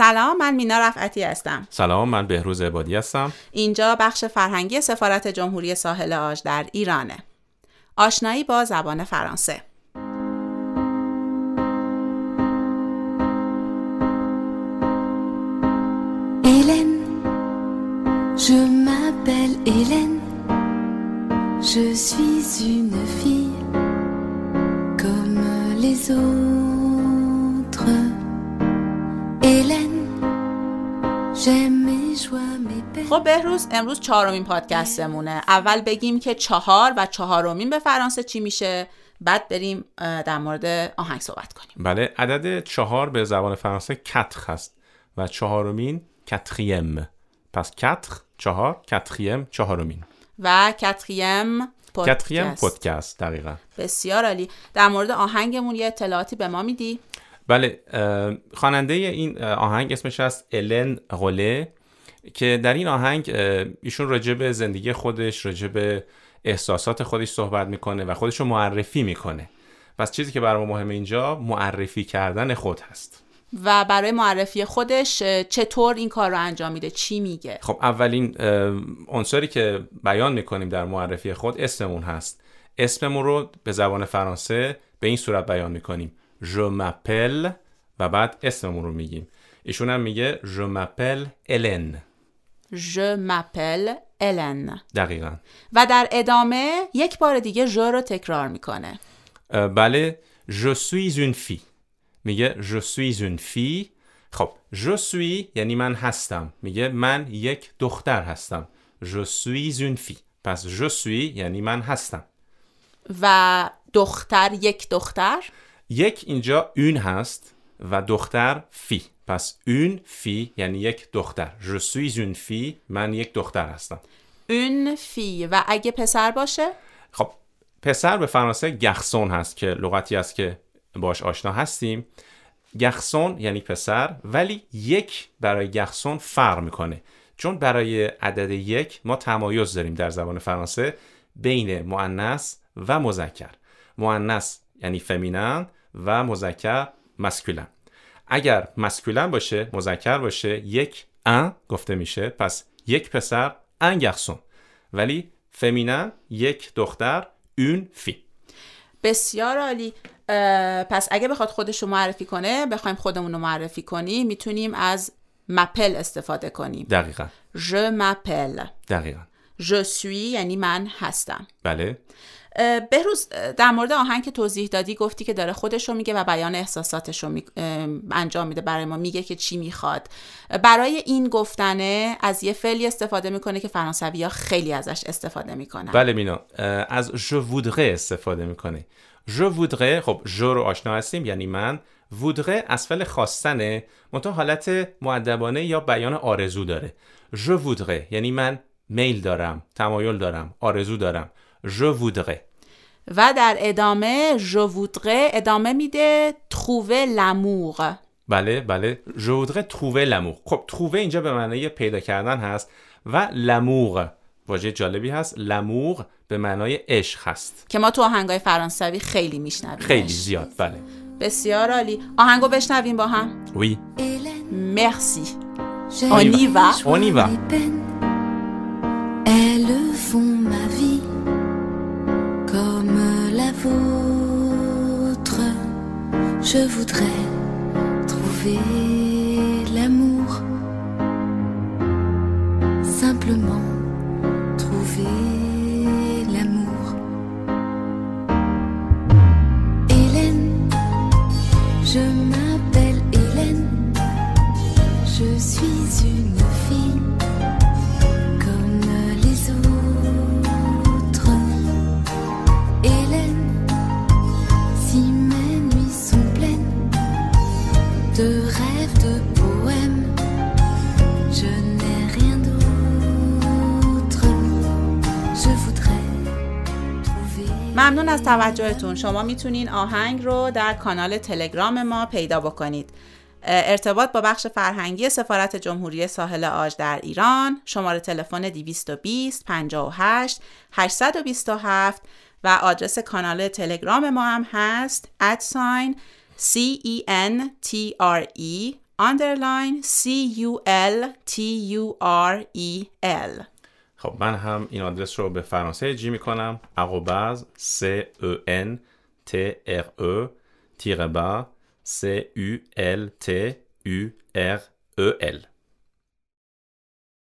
سلام من مینا رفعتی هستم. سلام من بهروز عبادی هستم. اینجا بخش فرهنگی سفارت جمهوری ساحل آج در ایرانه. آشنایی با زبان فرانسه. Hélène, je m'appelle Hélène, je suis une fille comme les autres. خب بهروز امروز چهارمین پادکستمونه. اول بگیم که چهار و چهارمین به فرانسه چی میشه؟ بعد بریم در مورد آهنگ صحبت کنیم. بله عدد چهار به زبان فرانسه کتخ هست و چهارمین کتخیم پس کتخ چهار کتخیم چهارمین. و کتریم کتخیم پادکست. پودکست دقیقا. بسیار عالی. در مورد آهنگمون یه اطلاعاتی به ما میدی. بله خواننده این آهنگ اسمش هست الن غوله که در این آهنگ ایشون راجع به زندگی خودش راجع به احساسات خودش صحبت می‌کنه و خودش رو معرفی می‌کنه. پس چیزی که برای ما مهمه اینجا معرفی کردن خود هست. و برای معرفی خودش چطور این کار رو انجام میده؟ چی میگه؟ خب اولین عنصری که بیان می‌کنیم در معرفی خود اسممون هست. اسممون رو به زبان فرانسه به این صورت بیان می‌کنیم. Je m'appelle. و بعد اسممون رو میگیم. ایشون هم میگه Je m'appelle Hélène. Je m'appelle Hélène. دقیقا. و در ادامه یک بار دیگه ژ رو تکرار می‌کنه. بله. Je suis une fille. میگه Je suis une fille. خب Je suis یعنی من هستم. میگه من یک دختر هستم. Je suis une fille. پس Je suis یعنی من هستم. و دختر یک دختر. یک اینجا اون هست و دختر فی. پس اون فی یعنی یک دختر. Je suis une fille من یک دختر هستم. اون فی. و اگه پسر باشه؟ خب پسر به فرانسه گخسون هست که لغتی است که باش آشنا هستیم. گخسون یعنی پسر ولی یک برای گخسون فرق می‌کنه. چون برای عدد یک ما تمایز داریم در زبان فرانسه بین مؤنث و مذکر. مؤنث یعنی فمینن و مذکر مسکولن اگر مسکولن باشه مذکر باشه یک ان گفته میشه پس یک پسر ان گخسون ولی فمینن یک دختر اون فی بسیار عالی. پس اگه بخواد خودش رو معرفی کنه بخوایم خودمون رو معرفی کنیم می‌تونیم از مپل استفاده کنیم. دقیقا. Je m'appelle. دقیقا. Je suis یعنی من هستم. بله. بهروز در مورد آهنگ که توضیح دادی گفتی که داره خودش رو میگه و بیان احساساتش رو می- انجام میده برای ما میگه که چی می‌خواد. برای این گفتنه از یه فعلی استفاده می‌کنه که فرانسوی ها خیلی ازش استفاده می‌کنن. بله مینا از je voudrais استفاده می‌کنه. je voudrais خب je رو آشنا هستیم یعنی من. voudrais از فعل خواستنه منتها حالت معدبانه یا بیان آرزو داره. je voudrais یعنی من میل دارم تمایل دارم آرزو دارم. Je voudrais. و در ادامه je voudrais. ادامه میده trouver l'amour. بله بله je voudrais trouver l'amour. خب trouver اینجا به معنای پیدا کردن هست و l'amour. واژه جالبی هست l'amour به معنای عشق هست که ما تو آهنگای فرانسوی خیلی میشنویم خیلی زیاد بله بسیار عالی آهنگو بشنویم با هم oui. Hélène, مرسی On y va. On y va. Elles font ma vie. Je voudrais trouver l'amour. Simplement de rêves, de poèmes, je n'ai rien d'autre. Je voudrais trouver. ممنون از توجهتون شما می‌تونین آهنگ رو در کانال تلگرام ما پیدا بکنید ارتباط با بخش فرهنگی سفارت جمهوری ساحل آج در ایران شماره تلفن 220 58 827 و آدرس کانال تلگرام ما هم هست ادساین C E N T R E underline C U L T U R E L. خب من هم این آدرس رو به فرانسه جی می‌کنم اقوبز C E N T R E تیره با C U L T U R E L.